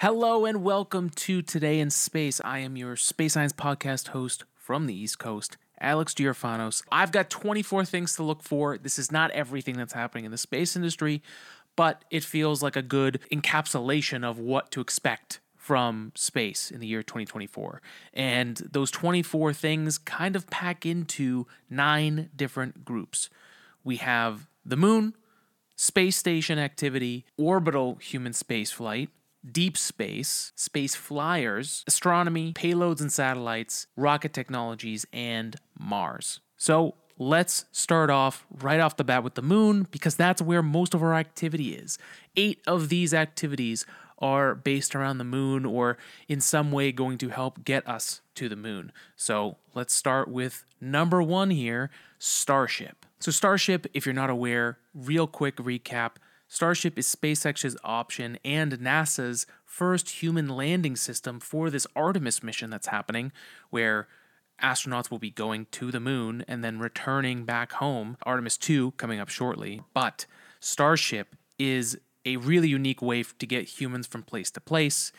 Hello and welcome to Today in Space. I am your space science podcast host from the East Coast, Alex Giorfanos. I've got 24 things to look for. This is not everything that's happening in the space industry, but it feels like a good encapsulation of what to expect from space in the year 2024. And those 24 things kind of pack into nine different groups. We have the moon, space station activity, orbital human spaceflight, deep space, space flyers, astronomy, payloads and satellites, rocket technologies, and Mars. So let's start off right off the bat with the moon because that's where most of our activity is. Eight of these activities are based around the moon or in some way going to help get us to the moon. So let's start with number one here Starship. So, Starship, if you're not aware, real quick recap Starship is SpaceX's option and NASA's first human landing system for this Artemis mission that's happening, where astronauts will be going to the moon and then returning back home. Artemis 2 coming up shortly. But Starship is a really unique way to get humans from place to place.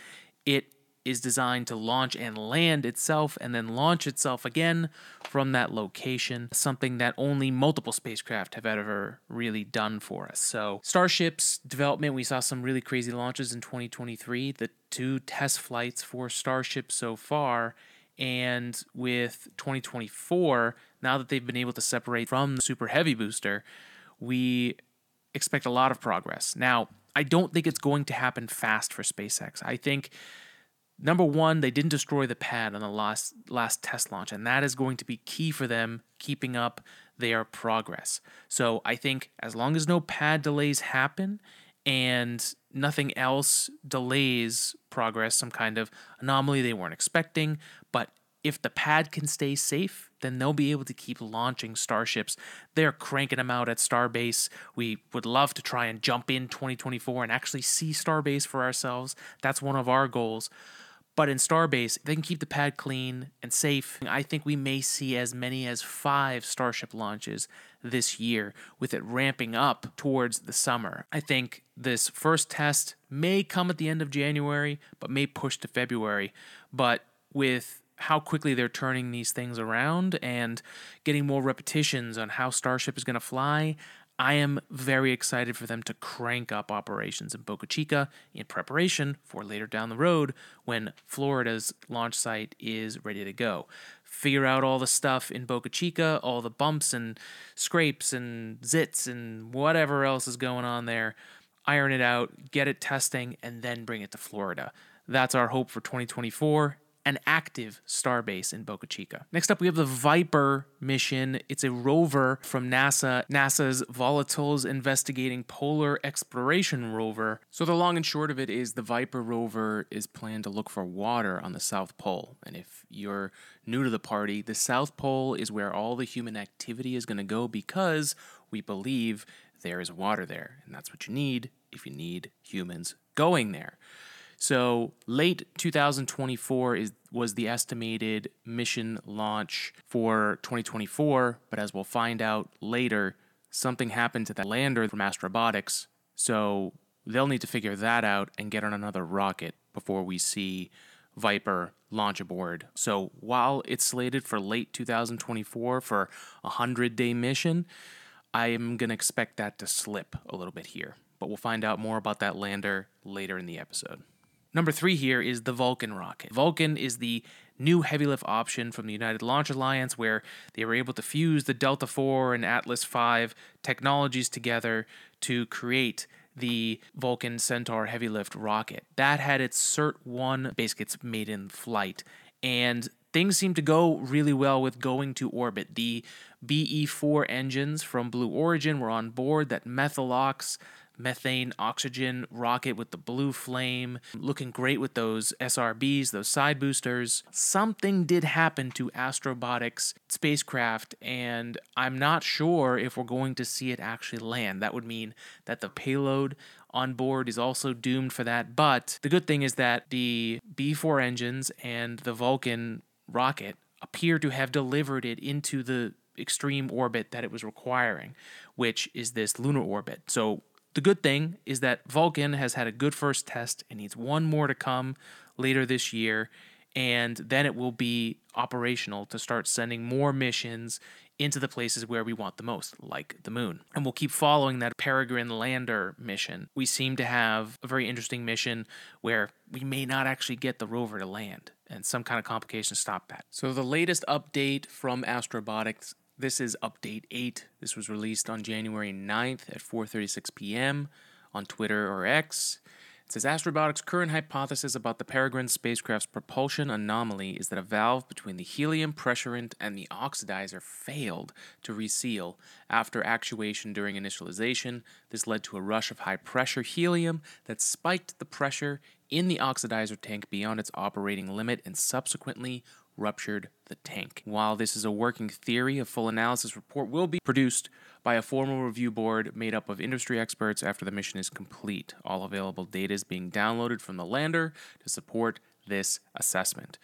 It is designed to launch and land itself and then launch itself again from that location, something that only multiple spacecraft have ever really done for us. So, Starship's development, we saw some really crazy launches in 2023, the two test flights for Starship so far. And with 2024, now that they've been able to separate from the Super Heavy booster, we expect a lot of progress. Now, I don't think it's going to happen fast for SpaceX. I think number one, they didn't destroy the pad on the last last test launch, and that is going to be key for them keeping up their progress. So I think as long as no pad delays happen and nothing else delays progress, some kind of anomaly they weren't expecting, but if the pad can stay safe, then they'll be able to keep launching starships. They're cranking them out at Starbase. We would love to try and jump in 2024 and actually see Starbase for ourselves. That's one of our goals. But in Starbase, they can keep the pad clean and safe. I think we may see as many as five Starship launches this year, with it ramping up towards the summer. I think this first test may come at the end of January, but may push to February. But with how quickly they're turning these things around and getting more repetitions on how Starship is going to fly, I am very excited for them to crank up operations in Boca Chica in preparation for later down the road when Florida's launch site is ready to go. Figure out all the stuff in Boca Chica, all the bumps and scrapes and zits and whatever else is going on there. Iron it out, get it testing, and then bring it to Florida. That's our hope for 2024 an active starbase in Boca Chica. Next up, we have the Viper mission. It's a rover from NASA, NASA's Volatiles Investigating Polar Exploration rover. So, the long and short of it is the Viper rover is planned to look for water on the South Pole. And if you're new to the party, the South Pole is where all the human activity is going to go because we believe there is water there. And that's what you need if you need humans going there. So late 2024 is was the estimated mission launch for 2024, but as we'll find out later, something happened to the lander from Astrobotics. So they'll need to figure that out and get on another rocket before we see Viper launch aboard. So while it's slated for late 2024 for a 100 day mission, I am going to expect that to slip a little bit here. But we'll find out more about that lander later in the episode. Number three here is the Vulcan rocket. Vulcan is the new heavy lift option from the United Launch Alliance, where they were able to fuse the Delta 4 and Atlas 5 technologies together to create the Vulcan Centaur heavy lift rocket. That had its Cert 1 basically its maiden flight. And things seem to go really well with going to orbit. The BE4 engines from Blue Origin were on board, that Methalox methane oxygen rocket with the blue flame, looking great with those SRBs, those side boosters. Something did happen to Astrobotics spacecraft, and I'm not sure if we're going to see it actually land. That would mean that the payload on board is also doomed for that. But the good thing is that the B4 engines and the Vulcan rocket appear to have delivered it into the extreme orbit that it was requiring, which is this lunar orbit. So The good thing is that Vulcan has had a good first test and needs one more to come later this year. And then it will be operational to start sending more missions into the places where we want the most, like the moon. And we'll keep following that Peregrine lander mission. We seem to have a very interesting mission where we may not actually get the rover to land, and some kind of complications stop that. So, the latest update from Astrobotics this is update 8. This was released on January 9th at 4:36 p.m. on Twitter or X. It says Astrobotics' current hypothesis about the Peregrine spacecraft's propulsion anomaly is that a valve between the helium pressurant and the oxidizer failed to reseal after actuation during initialization. This led to a rush of high pressure helium that spiked the pressure in the oxidizer tank beyond its operating limit and subsequently ruptured the tank. While this is a working theory, a full analysis report will be produced by a formal review board made up of industry experts after the mission is complete. All available data is being downloaded from the lander to support this assessment.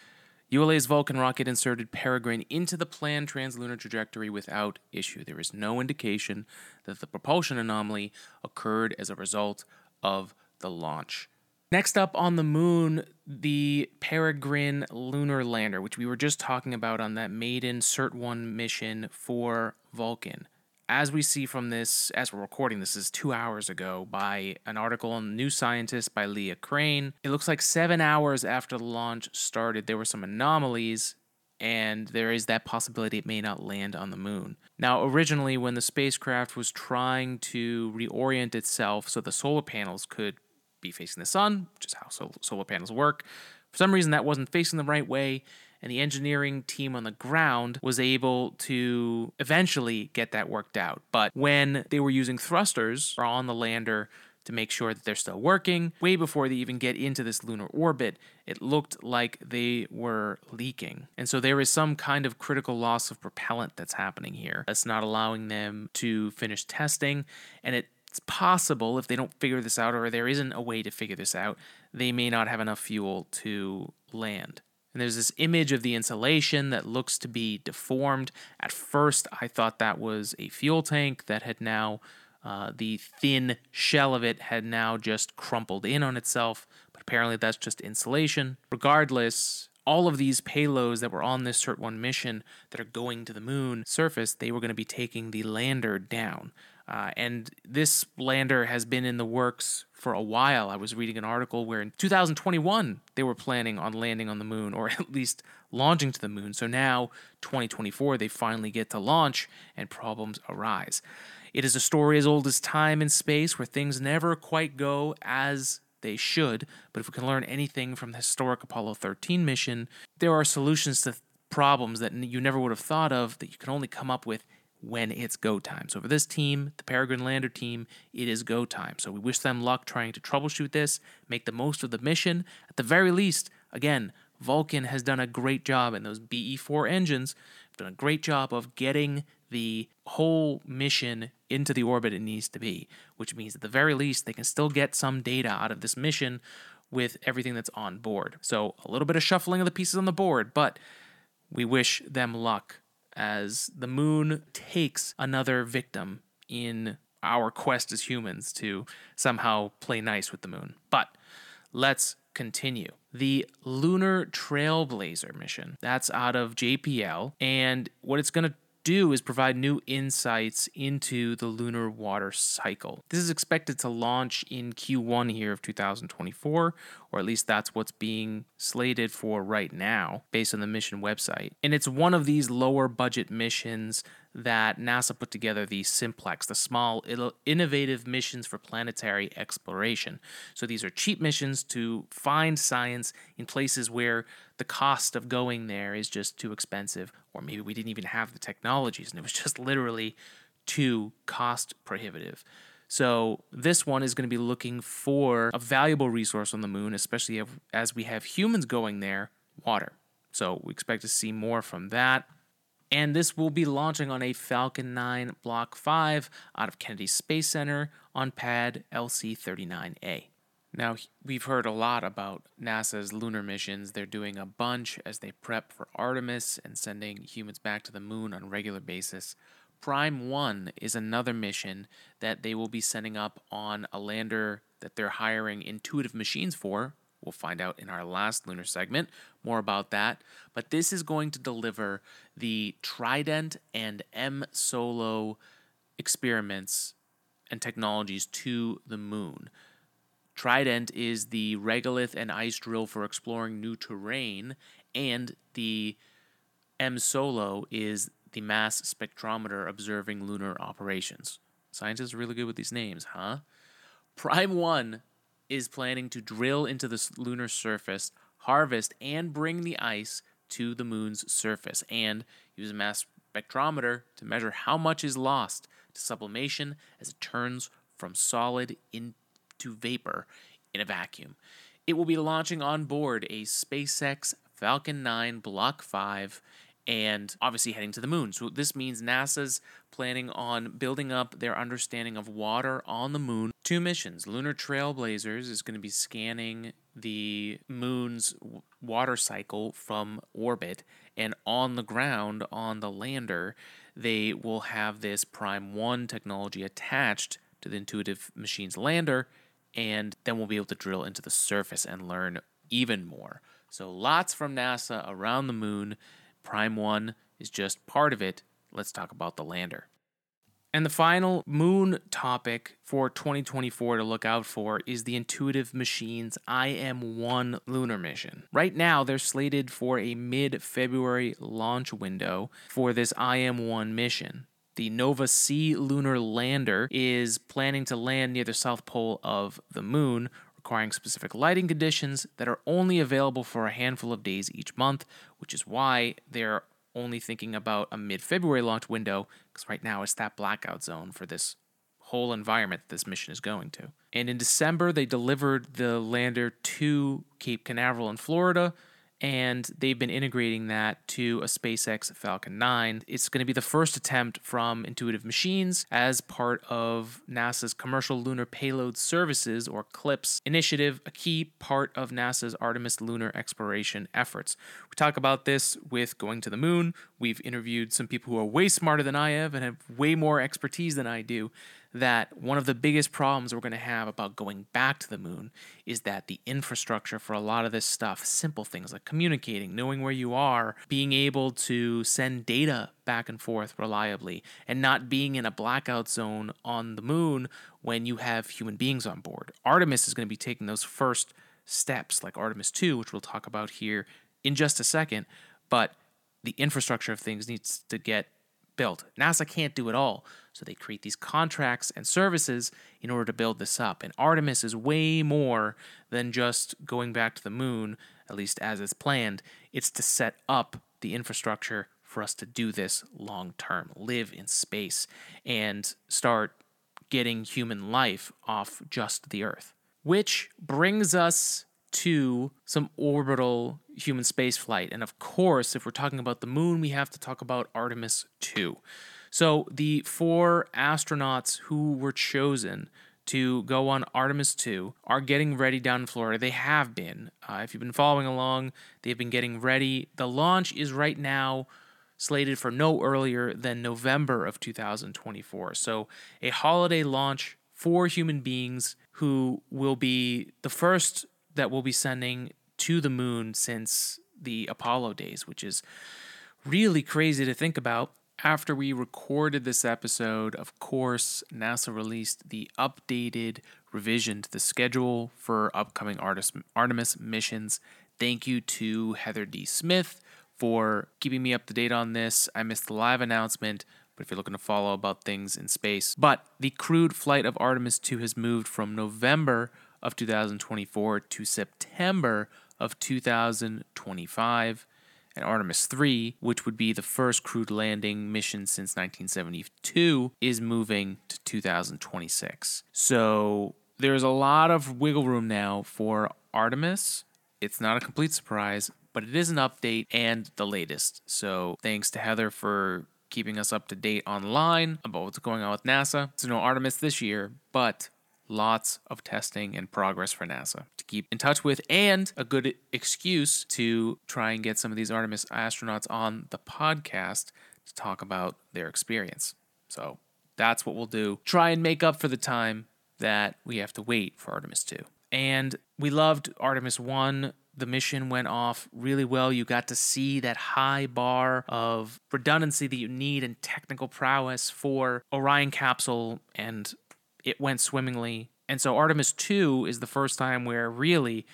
ULA's Vulcan rocket inserted Peregrine into the planned translunar trajectory without issue. There is no indication that the propulsion anomaly occurred as a result of the launch. Next up on the moon, the Peregrine lunar lander, which we were just talking about on that maiden CERT 1 mission for Vulcan. As we see from this, as we're recording this is two hours ago, by an article on New Scientist by Leah Crane. It looks like seven hours after the launch started, there were some anomalies, and there is that possibility it may not land on the moon. Now, originally, when the spacecraft was trying to reorient itself so the solar panels could be facing the sun, which is how solar panels work. For some reason, that wasn't facing the right way, and the engineering team on the ground was able to eventually get that worked out. But when they were using thrusters on the lander to make sure that they're still working, way before they even get into this lunar orbit, it looked like they were leaking. And so there is some kind of critical loss of propellant that's happening here. That's not allowing them to finish testing, and it it's possible if they don't figure this out or there isn't a way to figure this out, they may not have enough fuel to land. And there's this image of the insulation that looks to be deformed. At first, I thought that was a fuel tank that had now, uh, the thin shell of it had now just crumpled in on itself, but apparently that's just insulation. Regardless, all of these payloads that were on this CERT 1 mission that are going to the moon surface, they were going to be taking the lander down. Uh, and this lander has been in the works for a while. I was reading an article where in 2021 they were planning on landing on the moon or at least launching to the moon. So now, 2024, they finally get to launch and problems arise. It is a story as old as time and space where things never quite go as they should. But if we can learn anything from the historic Apollo 13 mission, there are solutions to problems that you never would have thought of that you can only come up with when it's go time. So for this team, the Peregrine Lander team, it is go time. So we wish them luck trying to troubleshoot this, make the most of the mission. At the very least, again, Vulcan has done a great job, and those BE4 engines done a great job of getting the whole mission into the orbit it needs to be, which means at the very least they can still get some data out of this mission with everything that's on board. So a little bit of shuffling of the pieces on the board, but we wish them luck as the moon takes another victim in our quest as humans to somehow play nice with the moon. But let's continue. The Lunar Trailblazer mission, that's out of JPL, and what it's going to do is provide new insights into the lunar water cycle. This is expected to launch in Q1 here of 2024, or at least that's what's being slated for right now based on the mission website. And it's one of these lower budget missions that NASA put together the Simplex, the small innovative missions for planetary exploration. So these are cheap missions to find science in places where the cost of going there is just too expensive, or maybe we didn't even have the technologies and it was just literally too cost prohibitive. So this one is going to be looking for a valuable resource on the moon, especially as we have humans going there, water. So we expect to see more from that and this will be launching on a Falcon 9 Block 5 out of Kennedy Space Center on pad LC 39A. Now, we've heard a lot about NASA's lunar missions. They're doing a bunch as they prep for Artemis and sending humans back to the moon on a regular basis. Prime 1 is another mission that they will be sending up on a lander that they're hiring intuitive machines for. We'll find out in our last lunar segment more about that. But this is going to deliver the Trident and MSolo experiments and technologies to the moon. Trident is the regolith and ice drill for exploring new terrain, and the MSolo is the mass spectrometer observing lunar operations. Scientists are really good with these names, huh? Prime 1 is planning to drill into the lunar surface, harvest, and bring the ice to the moon's surface, and use a mass spectrometer to measure how much is lost to sublimation as it turns from solid into vapor in a vacuum. It will be launching on board a SpaceX Falcon 9 Block 5 and obviously heading to the moon. So this means NASA's planning on building up their understanding of water on the moon. Two missions. Lunar Trailblazers is going to be scanning the moon's water cycle from orbit and on the ground on the lander, they will have this Prime 1 technology attached to the Intuitive Machines lander and then we'll be able to drill into the surface and learn even more. So lots from NASA around the moon Prime 1 is just part of it. Let's talk about the lander. And the final moon topic for 2024 to look out for is the Intuitive Machines IM-1 lunar mission. Right now, they're slated for a mid-February launch window for this IM-1 mission. The Nova C lunar lander is planning to land near the south pole of the moon, requiring specific lighting conditions that are only available for a handful of days each month, which is why they're only thinking about a mid February launch window, because right now it's that blackout zone for this whole environment this mission is going to. And in December, they delivered the lander to Cape Canaveral in Florida and they've been integrating that to a SpaceX Falcon 9. It's going to be the first attempt from Intuitive Machines as part of NASA's Commercial Lunar Payload Services, or CLPS, initiative, a key part of NASA's Artemis lunar exploration efforts. We talk about this with going to the moon. We've interviewed some people who are way smarter than I have and have way more expertise than I do that one of the biggest problems we're going to have about going back to the moon is that the infrastructure for a lot of this stuff, simple things like communicating, knowing where you are, being able to send data back and forth reliably, and not being in a blackout zone on the moon when you have human beings on board. Artemis is going to be taking those first steps, like Artemis 2, which we'll talk about here in just a second, but the infrastructure of things needs to get built. NASA can't do it all. So they create these contracts and services in order to build this up. And Artemis is way more than just going back to the moon, at least as it's planned. It's to set up the infrastructure for us to do this long term, live in space, and start getting human life off just the Earth. Which brings us to some orbital human spaceflight. And of course, if we're talking about the moon, we have to talk about Artemis 2. So the four astronauts who were chosen to go on Artemis 2 are getting ready down in Florida. They have been. Uh, if you've been following along, they've been getting ready. The launch is right now slated for no earlier than November of 2024. So a holiday launch for human beings who will be the first that we'll be sending to the moon since the Apollo days, which is really crazy to think about after we recorded this episode, of course, NASA released the updated revision to the schedule for upcoming Artemis missions. Thank you to Heather D. Smith for keeping me up to date on this. I missed the live announcement, but if you're looking to follow about things in space. But the crewed flight of Artemis 2 has moved from November of 2024 to September of 2025 and Artemis 3, which would be the first crewed landing mission since 1972, is moving to 2026. So there's a lot of wiggle room now for Artemis. It's not a complete surprise, but it is an update and the latest. So thanks to Heather for keeping us up to date online about what's going on with NASA. So no Artemis this year, but lots of testing and progress for NASA to keep in touch with, and a good excuse to try and get some of these Artemis astronauts on the podcast to talk about their experience. So that's what we'll do. Try and make up for the time that we have to wait for Artemis 2. And we loved Artemis 1. The mission went off really well. You got to see that high bar of redundancy that you need and technical prowess for Orion capsule, and it went swimmingly. And so Artemis 2 is the first time where really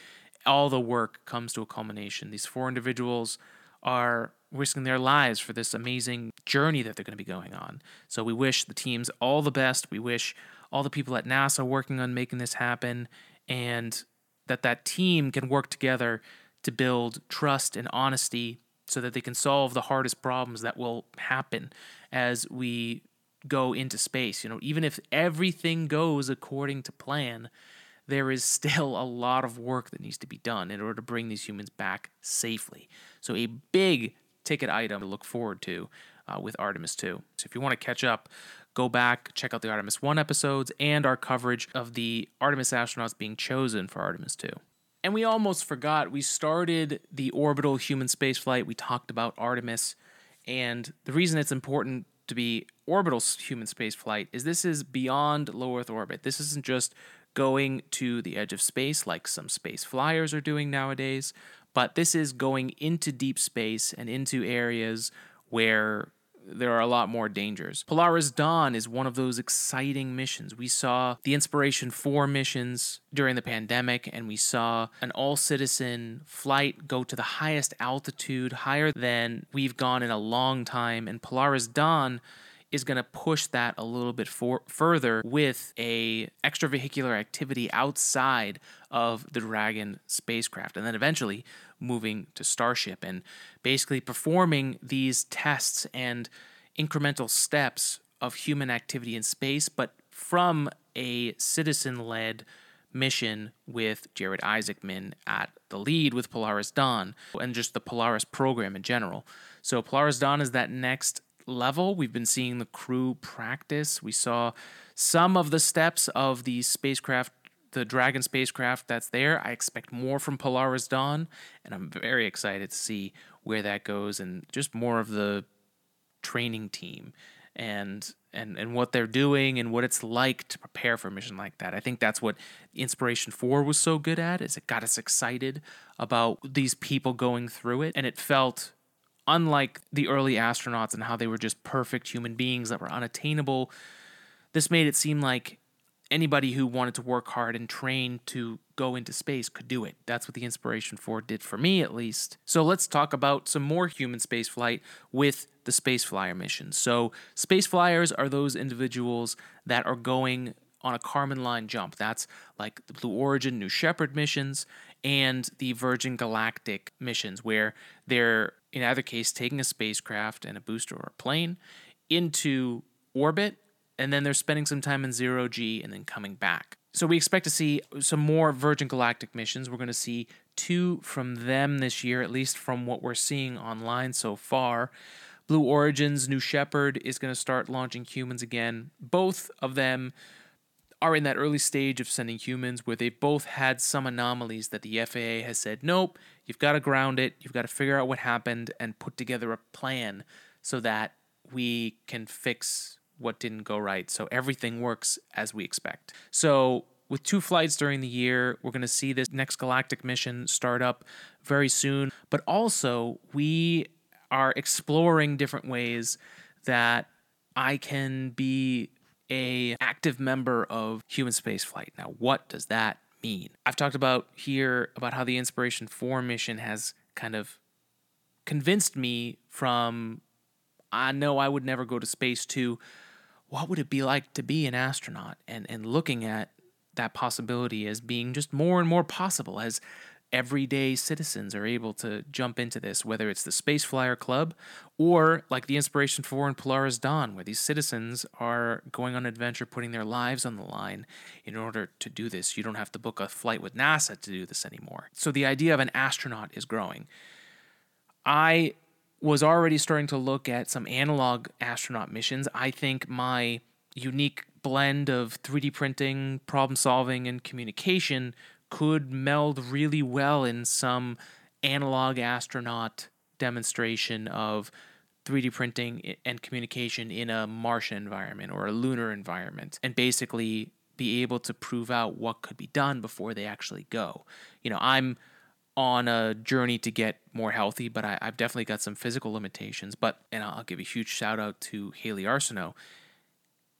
all the work comes to a culmination. These four individuals are risking their lives for this amazing journey that they're going to be going on. So we wish the teams all the best. We wish all the people at NASA working on making this happen and that that team can work together to build trust and honesty so that they can solve the hardest problems that will happen as we go into space. You know, even if everything goes according to plan, there is still a lot of work that needs to be done in order to bring these humans back safely. So, a big ticket item to look forward to uh, with Artemis 2. So, if you want to catch up, go back, check out the Artemis 1 episodes and our coverage of the Artemis astronauts being chosen for Artemis 2. And we almost forgot, we started the orbital human spaceflight. We talked about Artemis. And the reason it's important to be orbital human spaceflight is this is beyond low Earth orbit. This isn't just going to the edge of space like some space flyers are doing nowadays, but this is going into deep space and into areas where there are a lot more dangers. Polaris Dawn is one of those exciting missions. We saw the Inspiration 4 missions during the pandemic, and we saw an all citizen flight go to the highest altitude, higher than we've gone in a long time. And Polaris Dawn is going to push that a little bit for, further with a extravehicular activity outside of the Dragon spacecraft and then eventually moving to Starship and basically performing these tests and incremental steps of human activity in space but from a citizen-led mission with Jared Isaacman at the lead with Polaris Dawn and just the Polaris program in general. So Polaris Dawn is that next level. We've been seeing the crew practice. We saw some of the steps of the spacecraft, the Dragon spacecraft that's there. I expect more from Polaris Dawn, and I'm very excited to see where that goes and just more of the training team and and and what they're doing and what it's like to prepare for a mission like that. I think that's what Inspiration 4 was so good at is it got us excited about these people going through it and it felt unlike the early astronauts and how they were just perfect human beings that were unattainable, this made it seem like anybody who wanted to work hard and train to go into space could do it. That's what the Inspiration 4 did for me, at least. So let's talk about some more human spaceflight with the Space Flyer missions. So, Space Flyers are those individuals that are going on a Kármán line jump. That's like the Blue Origin, New Shepard missions, and the Virgin Galactic missions, where they're in either case, taking a spacecraft and a booster or a plane into orbit, and then they're spending some time in zero G and then coming back. So we expect to see some more Virgin Galactic missions. We're going to see two from them this year, at least from what we're seeing online so far. Blue Origin's New Shepard is going to start launching humans again. Both of them are in that early stage of sending humans where they've both had some anomalies that the FAA has said, nope, you've got to ground it, you've got to figure out what happened and put together a plan so that we can fix what didn't go right. So everything works as we expect. So with two flights during the year, we're going to see this next galactic mission start up very soon. But also, we are exploring different ways that I can be a active member of human spaceflight. Now, what does that mean? I've talked about here about how the Inspiration 4 mission has kind of convinced me from I know I would never go to space to what would it be like to be an astronaut and and looking at that possibility as being just more and more possible as everyday citizens are able to jump into this, whether it's the Space Flyer Club or like the Inspiration 4 and Polaris Dawn, where these citizens are going on adventure, putting their lives on the line in order to do this. You don't have to book a flight with NASA to do this anymore. So the idea of an astronaut is growing. I was already starting to look at some analog astronaut missions. I think my unique blend of 3D printing, problem solving, and communication could meld really well in some analog astronaut demonstration of 3D printing and communication in a Martian environment or a lunar environment and basically be able to prove out what could be done before they actually go. You know, I'm on a journey to get more healthy, but I, have definitely got some physical limitations. But, and I'll give a huge shout out to Hayley Arceneaux.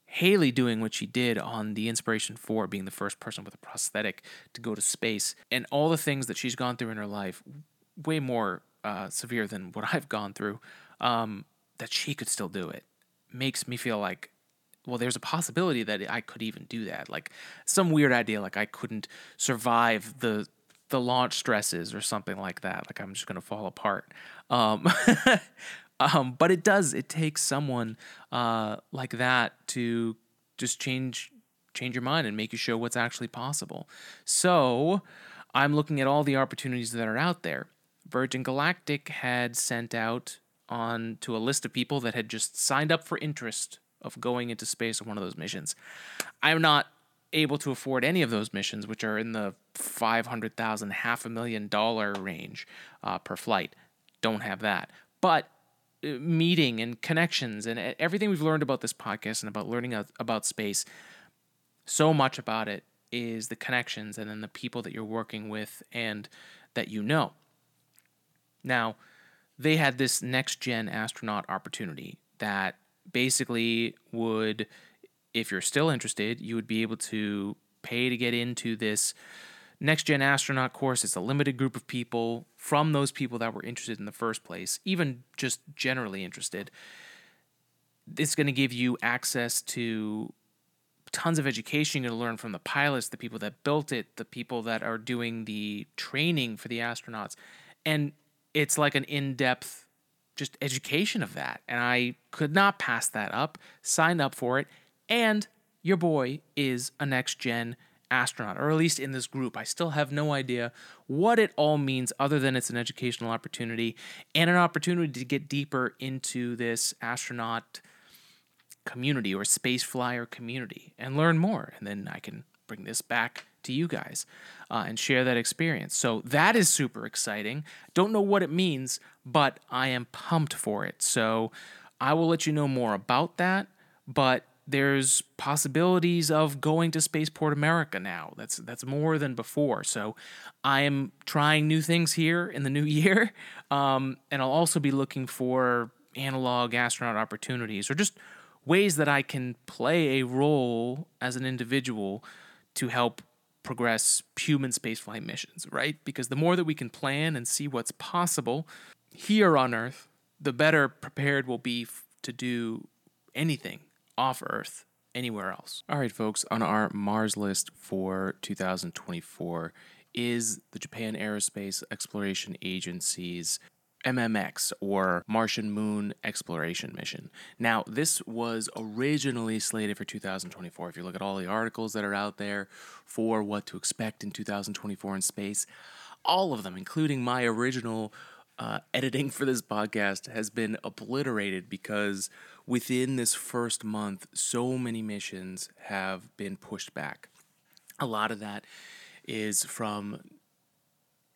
Hayley doing what she did on the Inspiration 4, being the first person with a prosthetic to go to space, and all the things that she's gone through in her life, way more uh, severe than what I've gone through, um, that she could still do it makes me feel like well, there's a possibility that I could even do that. Like some weird idea, like I couldn't survive the the launch stresses or something like that. Like I'm just gonna fall apart. Um, um, but it does. It takes someone uh, like that to just change change your mind and make you show what's actually possible. So I'm looking at all the opportunities that are out there. Virgin Galactic had sent out on to a list of people that had just signed up for interest of going into space on one of those missions. I'm not able to afford any of those missions, which are in the 500,000, half a million dollar range uh, per flight. Don't have that. But uh, meeting and connections and everything we've learned about this podcast and about learning about space, so much about it is the connections and then the people that you're working with and that you know. Now, they had this next gen astronaut opportunity that basically would, if you're still interested, you would be able to pay to get into this next gen astronaut course. It's a limited group of people from those people that were interested in the first place, even just generally interested. It's going to give you access to tons of education you're going to learn from the pilots, the people that built it, the people that are doing the training for the astronauts. And it's like an in depth just education of that. And I could not pass that up, Sign up for it, and your boy is a next gen astronaut, or at least in this group. I still have no idea what it all means other than it's an educational opportunity and an opportunity to get deeper into this astronaut community or space flyer community and learn more. And then I can bring this back to you guys uh, and share that experience. So that is super exciting. Don't know what it means, but I am pumped for it. So I will let you know more about that. But there's possibilities of going to Spaceport America now. That's that's more than before. So I am trying new things here in the new year, um, and I'll also be looking for analog astronaut opportunities or just ways that I can play a role as an individual to help progress human spaceflight missions, right? Because the more that we can plan and see what's possible here on Earth, the better prepared we'll be f- to do anything off Earth anywhere else. All right, folks, on our Mars list for 2024 is the Japan Aerospace Exploration Agency's MMX or Martian Moon Exploration Mission. Now, this was originally slated for 2024. If you look at all the articles that are out there for what to expect in 2024 in space, all of them, including my original uh, editing for this podcast, has been obliterated because within this first month, so many missions have been pushed back. A lot of that is from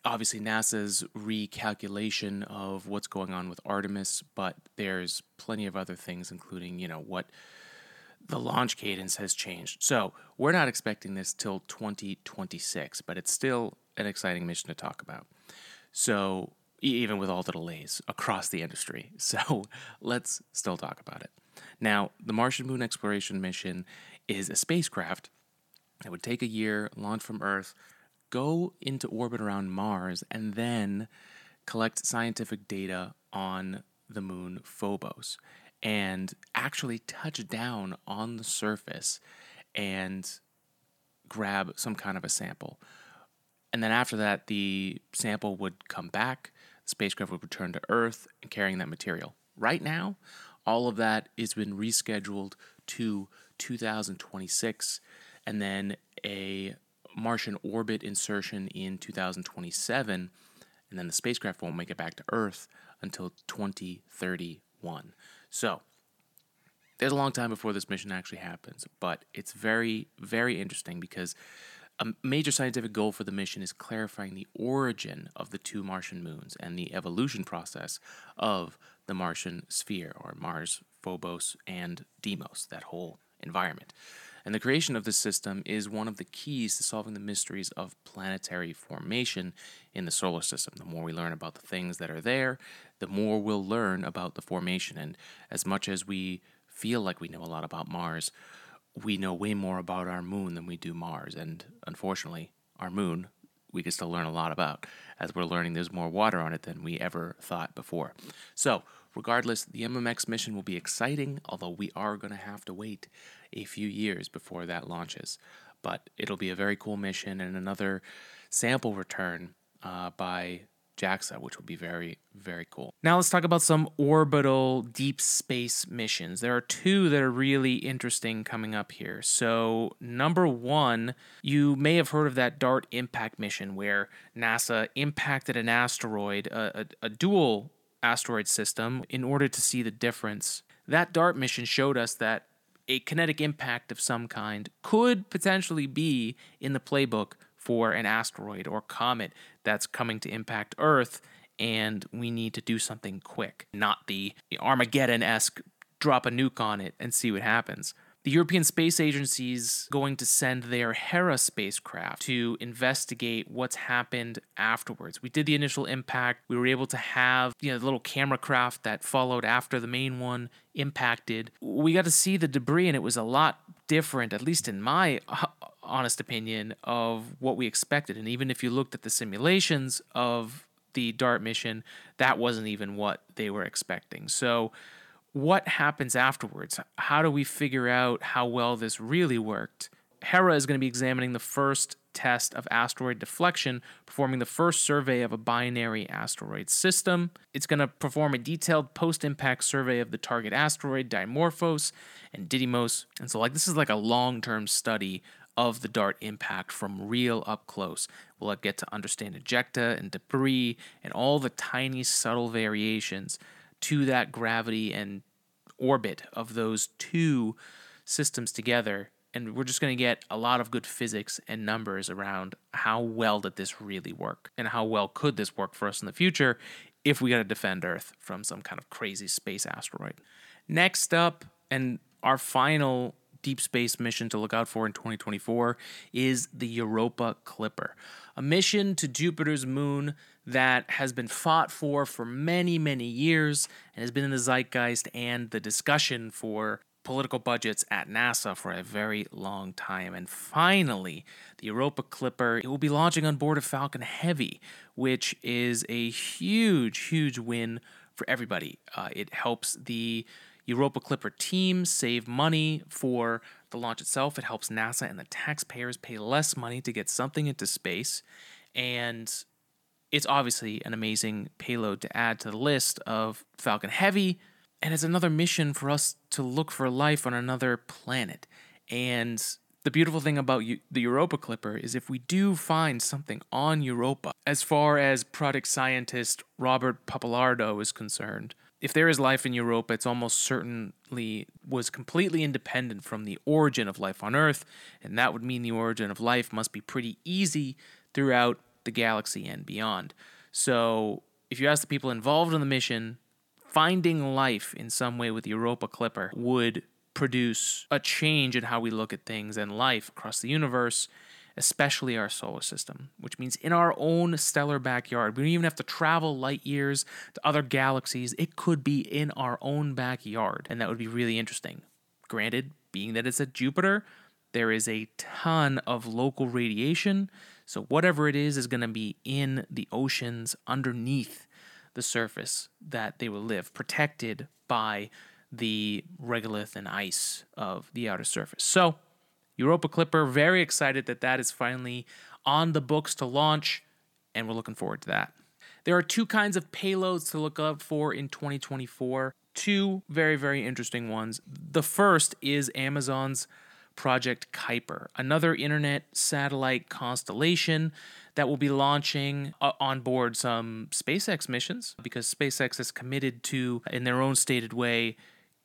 obviously NASA's recalculation of what's going on with Artemis, but there's plenty of other things, including, you know, what the launch cadence has changed. So we're not expecting this till 2026, but it's still an exciting mission to talk about. So even with all the delays across the industry. So let's still talk about it. Now, the Martian Moon Exploration Mission is a spacecraft that would take a year, launch from Earth, go into orbit around Mars and then collect scientific data on the moon Phobos and actually touch down on the surface and grab some kind of a sample. And then after that, the sample would come back, spacecraft would return to Earth and carrying that material. Right now, all of that has been rescheduled to 2026, and then a Martian orbit insertion in 2027, and then the spacecraft won't make it back to Earth until 2031. So, there's a long time before this mission actually happens, but it's very, very interesting because A major scientific goal for the mission is clarifying the origin of the two Martian moons and the evolution process of the Martian sphere, or Mars, Phobos, and Deimos, that whole environment. And the creation of this system is one of the keys to solving the mysteries of planetary formation in the solar system. The more we learn about the things that are there, the more we'll learn about the formation. And as much as we feel like we know a lot about Mars, we know way more about our moon than we do Mars. And unfortunately, our moon, we can still learn a lot about, as we're learning there's more water on it than we ever thought before. So, regardless, the MMX mission will be exciting, although we are going to have to wait a few years before that launches. But it'll be a very cool mission and another sample return uh, by JAXA, which will be very, very cool. Now let's talk about some orbital deep space missions. There are two that are really interesting coming up here. So, number one, you may have heard of that DART impact mission where NASA impacted an asteroid, a, a, a dual asteroid system, in order to see the difference. That DART mission showed us that a kinetic impact of some kind could potentially be in the playbook for an asteroid or comet that's coming to impact Earth, and we need to do something quick, not the Armageddon esque drop a nuke on it and see what happens. The European Space Agency is going to send their Hera spacecraft to investigate what's happened afterwards. We did the initial impact. We were able to have, you know, the little camera craft that followed after the main one impacted. We got to see the debris and it was a lot different, at least in my uh, honest opinion, of what we expected. And even if you looked at the simulations of the DART mission, that wasn't even what they were expecting. So, what happens afterwards? How do we figure out how well this really worked? Hera is going to be examining the first test of asteroid deflection, performing the first survey of a binary asteroid system. It's going to perform a detailed post impact survey of the target asteroid, Dimorphos and Didymos. And so, like, this is like a long term study of the dart impact from real up close. We'll get to understand ejecta and debris and all the tiny, subtle variations to that gravity and orbit of those two systems together. And we're just going to get a lot of good physics and numbers around how well did this really work and how well could this work for us in the future if we got to defend Earth from some kind of crazy space asteroid. Next up, and our final deep space mission to look out for in 2024 is the Europa Clipper, a mission to Jupiter's moon that has been fought for for many, many years and has been in the zeitgeist and the discussion for political budgets at NASA for a very long time. And finally, the Europa Clipper it will be launching on board a Falcon Heavy, which is a huge, huge win for everybody. Uh, it helps the Europa Clipper team save money for the launch itself. It helps NASA and the taxpayers pay less money to get something into space. And it's obviously an amazing payload to add to the list of Falcon Heavy. And it's another mission for us to look for life on another planet. And the beautiful thing about the Europa Clipper is if we do find something on Europa, as far as product scientist Robert Pappalardo is concerned, if there is life in Europa, it's almost certainly was completely independent from the origin of life on Earth, and that would mean the origin of life must be pretty easy throughout the galaxy and beyond. So, if you ask the people involved in the mission, finding life in some way with the Europa Clipper would produce a change in how we look at things and life across the universe especially our solar system, which means in our own stellar backyard. We don't even have to travel light years to other galaxies. It could be in our own backyard, and that would be really interesting. Granted, being that it's at Jupiter, there is a ton of local radiation, so whatever it is is going to be in the oceans underneath the surface that they will live, protected by the regolith and ice of the outer surface. So, Europa Clipper, very excited that that is finally on the books to launch, and we're looking forward to that. There are two kinds of payloads to look up for in 2024. Two very, very interesting ones. The first is Amazon's Project Kuiper, another internet satellite constellation that will be launching uh, on board some SpaceX missions because SpaceX is committed to, in their own stated way,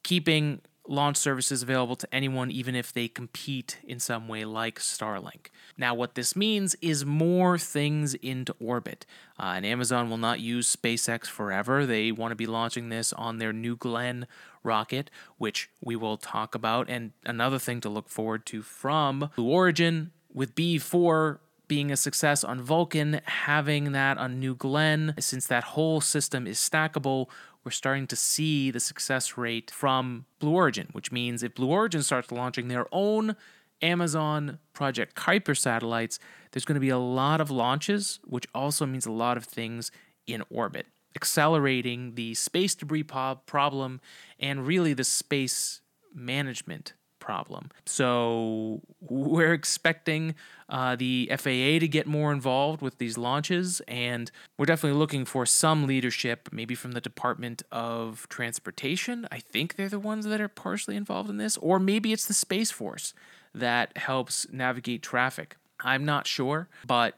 keeping launch services available to anyone, even if they compete in some way, like Starlink. Now, what this means is more things into orbit. Uh, and Amazon will not use SpaceX forever. They want to be launching this on their New Glenn rocket, which we will talk about. And another thing to look forward to from Blue Origin with B4 being a success on Vulcan, having that on New Glenn, since that whole system is stackable, we're starting to see the success rate from Blue Origin, which means if Blue Origin starts launching their own Amazon Project Kuiper satellites, there's going to be a lot of launches, which also means a lot of things in orbit, accelerating the space debris problem and really the space management problem. So we're expecting uh, the FAA to get more involved with these launches, and we're definitely looking for some leadership, maybe from the Department of Transportation. I think they're the ones that are partially involved in this, or maybe it's the Space Force that helps navigate traffic. I'm not sure, but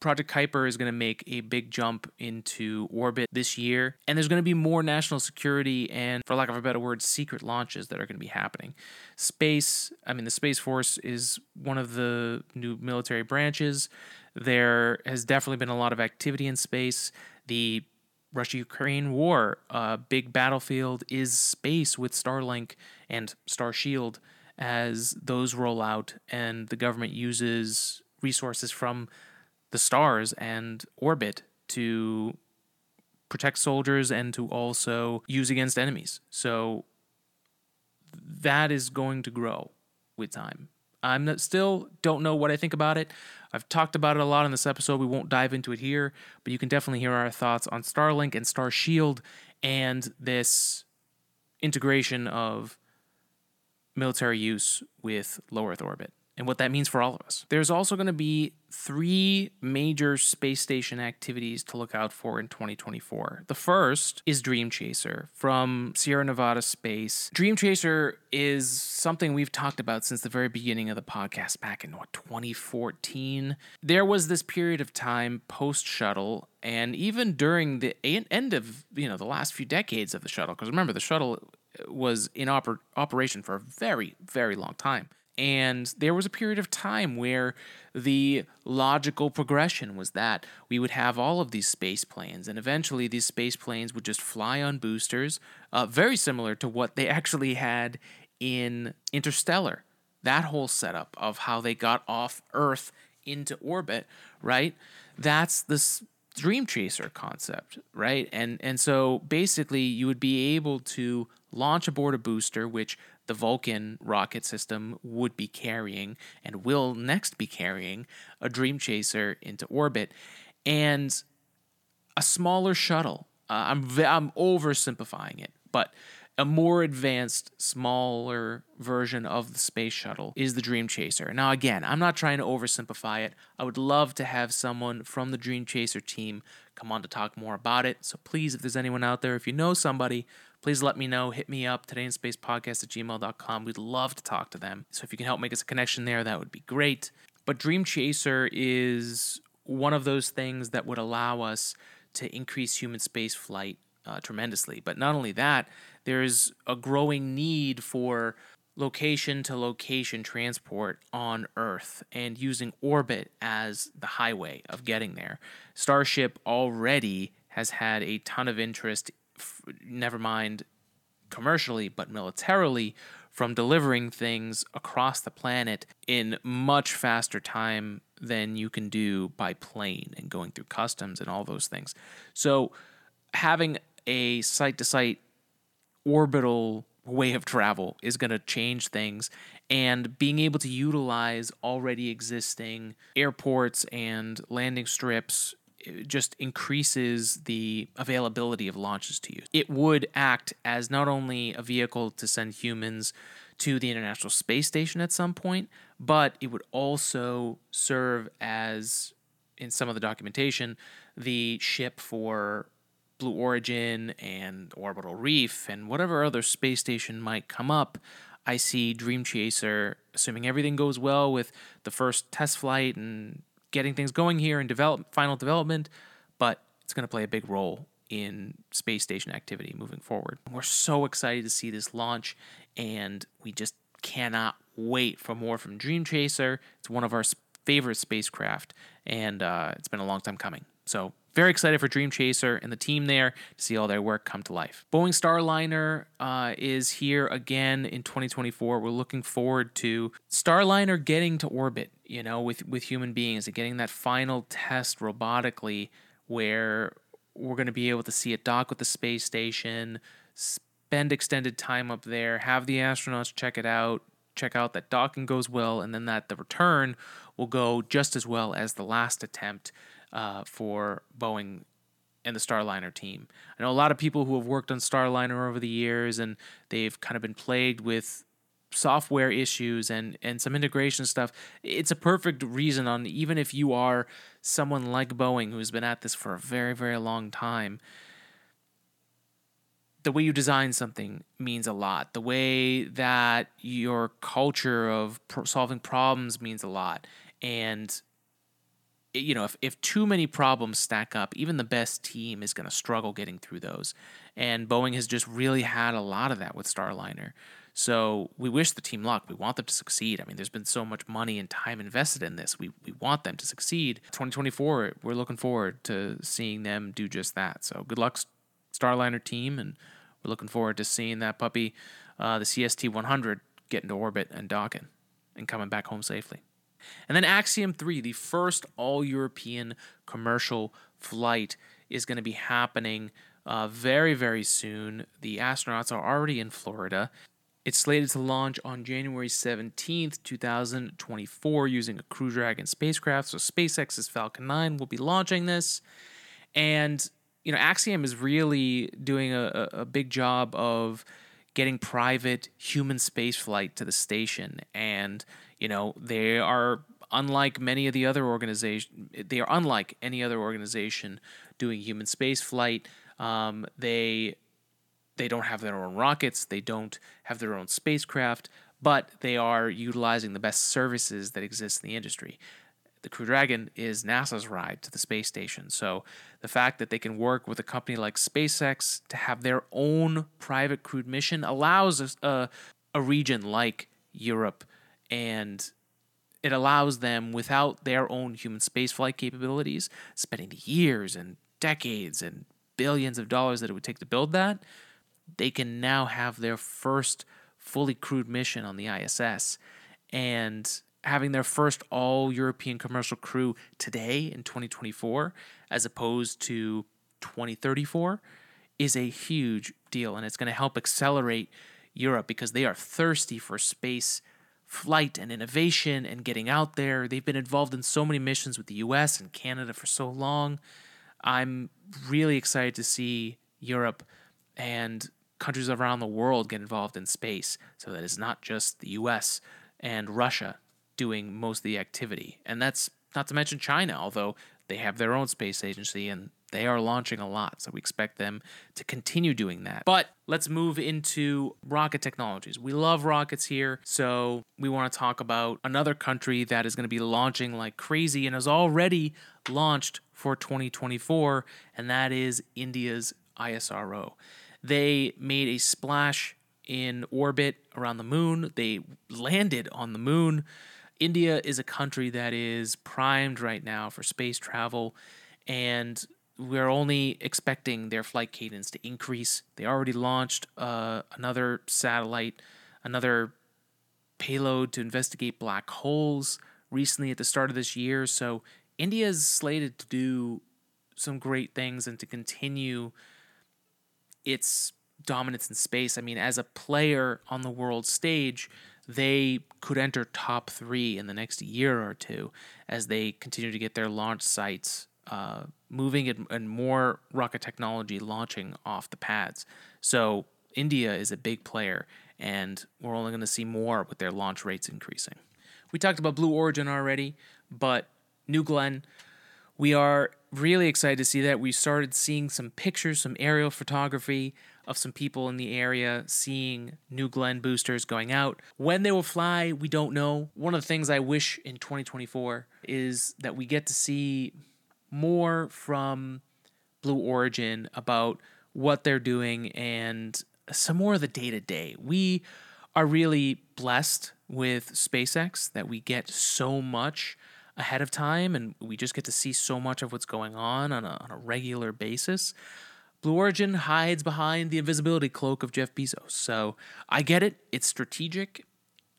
Project Kuiper is going to make a big jump into orbit this year, and there's going to be more national security and, for lack of a better word, secret launches that are going to be happening. Space, I mean, the Space Force is one of the new military branches. There has definitely been a lot of activity in space. The Russia Ukraine war, a uh, big battlefield is space with Starlink and Starshield as those roll out and the government uses resources from the stars and orbit to protect soldiers and to also use against enemies. So that is going to grow with time. I'm not, still don't know what I think about it. I've talked about it a lot in this episode. We won't dive into it here, but you can definitely hear our thoughts on Starlink and Star Shield and this integration of military use with low Earth orbit and what that means for all of us. There's also going to be three major space station activities to look out for in 2024. The first is Dream Chaser from Sierra Nevada Space. Dream Chaser is something we've talked about since the very beginning of the podcast back in what 2014. There was this period of time post shuttle and even during the end of, you know, the last few decades of the shuttle because remember the shuttle was in oper- operation for a very very long time and there was a period of time where the logical progression was that we would have all of these space planes, and eventually these space planes would just fly on boosters, uh, very similar to what they actually had in Interstellar. That whole setup of how they got off Earth into orbit, right? That's the Dream Chaser concept, right? And and so basically you would be able to launch aboard a booster, which the Vulcan rocket system would be carrying and will next be carrying a Dream Chaser into orbit and a smaller shuttle. Uh, I'm I'm oversimplifying it, but a more advanced, smaller version of the space shuttle is the Dream Chaser. Now, again, I'm not trying to oversimplify it. I would love to have someone from the Dream Chaser team come on to talk more about it. So please, if there's anyone out there, if you know somebody please let me know. Hit me up, todayinspacepodcast at gmail.com. We'd love to talk to them. So if you can help make us a connection there, that would be great. But Dream Chaser is one of those things that would allow us to increase human space flight uh, tremendously. But not only that, there's a growing need for location to location transport on Earth and using orbit as the highway of getting there. Starship already has had a ton of interest f- never mind commercially, but militarily, from delivering things across the planet in much faster time than you can do by plane and going through customs and all those things. So, having a site to site orbital way of travel is going to change things and being able to utilize already existing airports and landing strips just increases the availability of launches to you. It would act as not only a vehicle to send humans to the International Space Station at some point, but it would also serve as, in some of the documentation, the ship for Blue Origin and Orbital Reef and whatever other space station might come up. I see Dream Chaser, assuming everything goes well with the first test flight and getting things going here and develop final development, but it's going to play a big role in space station activity moving forward. We're so excited to see this launch, and we just cannot wait for more from Dream Chaser. It's one of our favorite spacecraft, and uh, it's been a long time coming. So very excited for Dream Chaser and the team there to see all their work come to life. Boeing Starliner uh, is here again in 2024. We're looking forward to Starliner getting to orbit, you know, with, with human beings and getting that final test robotically where we're going to be able to see it dock with the space station, spend extended time up there, have the astronauts check it out, check out that docking goes well, and then that the return will go just as well as the last attempt uh, for Boeing and the Starliner team. I know a lot of people who have worked on Starliner over the years, and they've kind of been plagued with software issues and and some integration stuff. It's a perfect reason on even if you are someone like Boeing who's been at this for a very very long time. The way you design something means a lot. The way that your culture of solving problems means a lot. And you know, if, if too many problems stack up, even the best team is going to struggle getting through those. And Boeing has just really had a lot of that with Starliner. So we wish the team luck. We want them to succeed. I mean, there's been so much money and time invested in this. We, we want them to succeed. 2024, we're looking forward to seeing them do just that. So good luck, Starliner team. And we're looking forward to seeing that puppy, uh, the CST 100, get into orbit and docking and coming back home safely. And then Axiom 3, the first all European commercial flight, is going to be happening uh, very, very soon. The astronauts are already in Florida. It's slated to launch on January 17th, 2024, using a Crew Dragon spacecraft. So SpaceX's Falcon 9 will be launching this. And, you know, Axiom is really doing a, a big job of getting private human spaceflight to the station. And, you know, they are unlike many of the other organizations. They are unlike any other organization doing human space flight. Um, they they don't have their own rockets. They don't have their own spacecraft, but they are utilizing the best services that exist in the industry. The Crew Dragon is NASA's ride to the space station. So the fact that they can work with a company like SpaceX to have their own private crewed mission allows a, a region like Europe and it allows them without their own human spaceflight capabilities spending the years and decades and billions of dollars that it would take to build that they can now have their first fully crewed mission on the ISS and having their first all European commercial crew today in 2024 as opposed to 2034 is a huge deal and it's going to help accelerate Europe because they are thirsty for space flight and innovation and getting out there. They've been involved in so many missions with the US and Canada for so long. I'm really excited to see Europe and countries around the world get involved in space so that it's not just the US and Russia doing most of the activity. And that's not to mention China, although they have their own space agency and they are launching a lot, so we expect them to continue doing that. But let's move into rocket technologies. We love rockets here, so we want to talk about another country that is going to be launching like crazy and has already launched for 2024, and that is India's ISRO. They made a splash in orbit around the moon, they landed on the moon. India is a country that is primed right now for space travel, and we're only expecting their flight cadence to increase. They already launched uh, another satellite, another payload to investigate black holes recently at the start of this year. So India is slated to do some great things and to continue its dominance in space. I mean, as a player on the world stage, they could enter top three in the next year or two as they continue to get their launch sites uh, moving and, and more rocket technology launching off the pads. So India is a big player, and we're only going to see more with their launch rates increasing. We talked about Blue Origin already, but New Glenn, we are really excited to see that. We started seeing some pictures, some aerial photography of some people in the area seeing New Glenn boosters going out. When they will fly, we don't know. One of the things I wish in 2024 is that we get to see more from Blue Origin, about what they're doing, and some more of the day to day. We are really blessed with SpaceX that we get so much ahead of time and we just get to see so much of what's going on on a, on a regular basis. Blue Origin hides behind the invisibility cloak of Jeff Bezos. So I get it. It's strategic.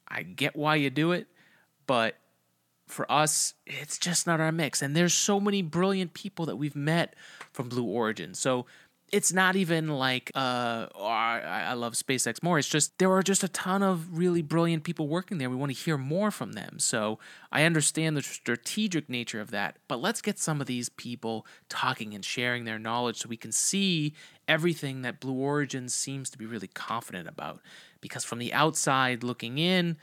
I get why you do it. But for us, it's just not our mix. And there's so many brilliant people that we've met from Blue Origin. So it's not even like uh oh, I, I love SpaceX more. It's just there are just a ton of really brilliant people working there. We want to hear more from them. So I understand the strategic nature of that, but let's get some of these people talking and sharing their knowledge so we can see everything that Blue Origin seems to be really confident about. Because from the outside looking in,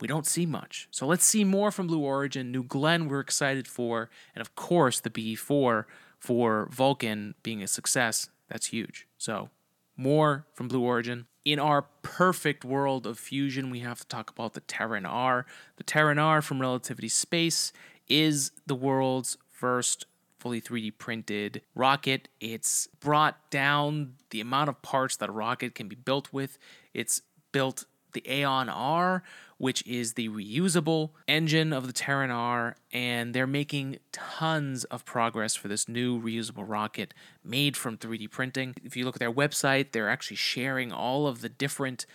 we don't see much. So let's see more from Blue Origin. New Glenn, we're excited for, and of course the BE4 for Vulcan being a success, that's huge. So, more from Blue Origin. In our perfect world of fusion, we have to talk about the Terran R. The Terran R from Relativity Space is the world's first fully 3D printed rocket. It's brought down the amount of parts that a rocket can be built with. It's built the Aeon R, which is the reusable engine of the Terran R, and they're making tons of progress for this new reusable rocket made from 3D printing. If you look at their website, they're actually sharing all of the different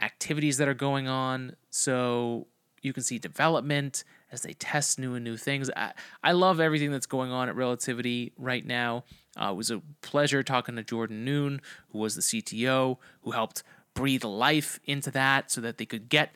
activities that are going on. So you can see development as they test new and new things. I, I love everything that's going on at Relativity right now. Uh, it was a pleasure talking to Jordan Noone, who was the CTO, who helped breathe life into that so that they could get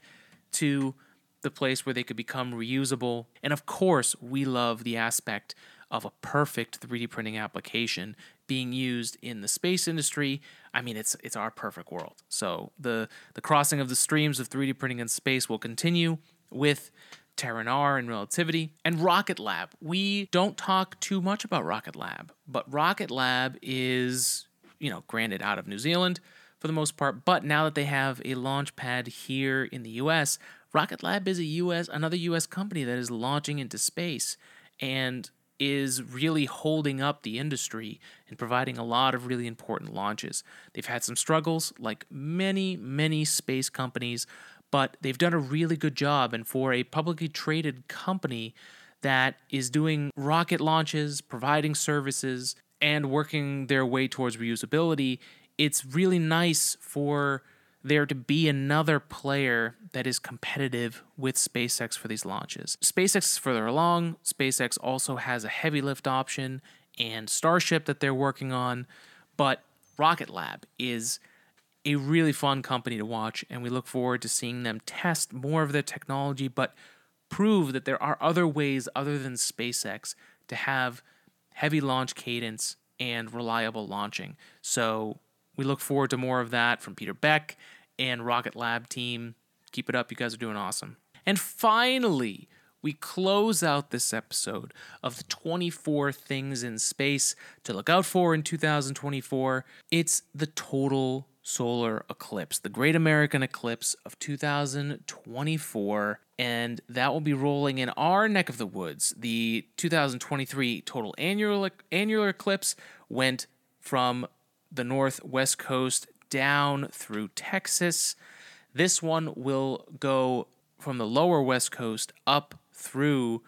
to the place where they could become reusable. And of course, we love the aspect of a perfect 3D printing application being used in the space industry. I mean, it's it's our perfect world. So the the crossing of the streams of 3D printing in space will continue with Terran R and Relativity and Rocket Lab. We don't talk too much about Rocket Lab, but Rocket Lab is, you know, granted out of New Zealand, for the most part. But now that they have a launch pad here in the US, Rocket Lab is a US another US company that is launching into space and is really holding up the industry and providing a lot of really important launches. They've had some struggles like many many space companies, but they've done a really good job and for a publicly traded company that is doing rocket launches, providing services, and working their way towards reusability, it's really nice for there to be another player that is competitive with SpaceX for these launches. SpaceX is further along. SpaceX also has a heavy lift option and Starship that they're working on, but Rocket Lab is a really fun company to watch, and we look forward to seeing them test more of their technology, but prove that there are other ways other than SpaceX to have heavy launch cadence and reliable launching. So we look forward to more of that from Peter Beck and Rocket Lab team. Keep it up. You guys are doing awesome. And finally, we close out this episode of the 24 things in space to look out for in 2024. It's the total solar eclipse, the Great American Eclipse of 2024. And that will be rolling in our neck of the woods. The 2023 total annual, annular eclipse went from the northwest coast down through Texas. This one will go from the lower west coast up through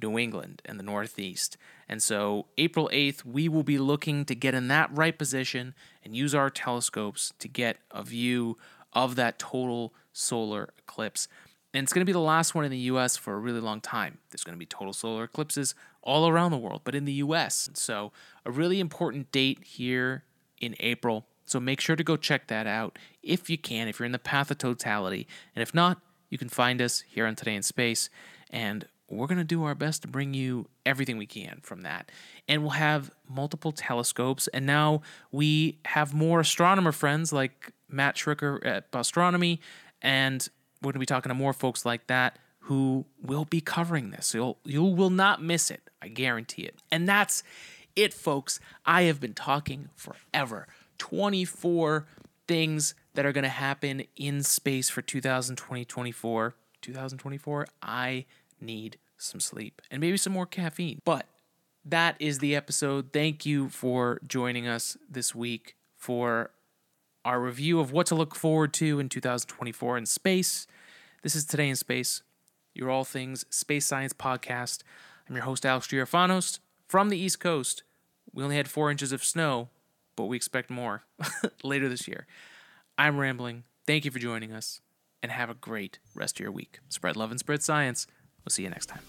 New England and the Northeast. And so, April 8th, we will be looking to get in that right position and use our telescopes to get a view of that total solar eclipse. And it's going to be the last one in the US for a really long time. There's going to be total solar eclipses all around the world, but in the US. So, a really important date here in April. So make sure to go check that out if you can, if you're in the path of totality. And if not, you can find us here on Today in Space. And we're going to do our best to bring you everything we can from that. And we'll have multiple telescopes. And now we have more astronomer friends like Matt Schricker at Astronomy. And we're going to be talking to more folks like that who will be covering this. You'll, you will not miss it. I guarantee it. And that's it, folks. I have been talking forever. 24 things that are going to happen in space for 2020 24. 2024, I need some sleep and maybe some more caffeine. But that is the episode. Thank you for joining us this week for our review of what to look forward to in 2024 in space. This is Today in Space, your all things space science podcast. I'm your host, Alex Giorfanos from the East Coast. We only had four inches of snow, but we expect more later this year. I'm rambling. Thank you for joining us, and have a great rest of your week. Spread love and spread science. We'll see you next time.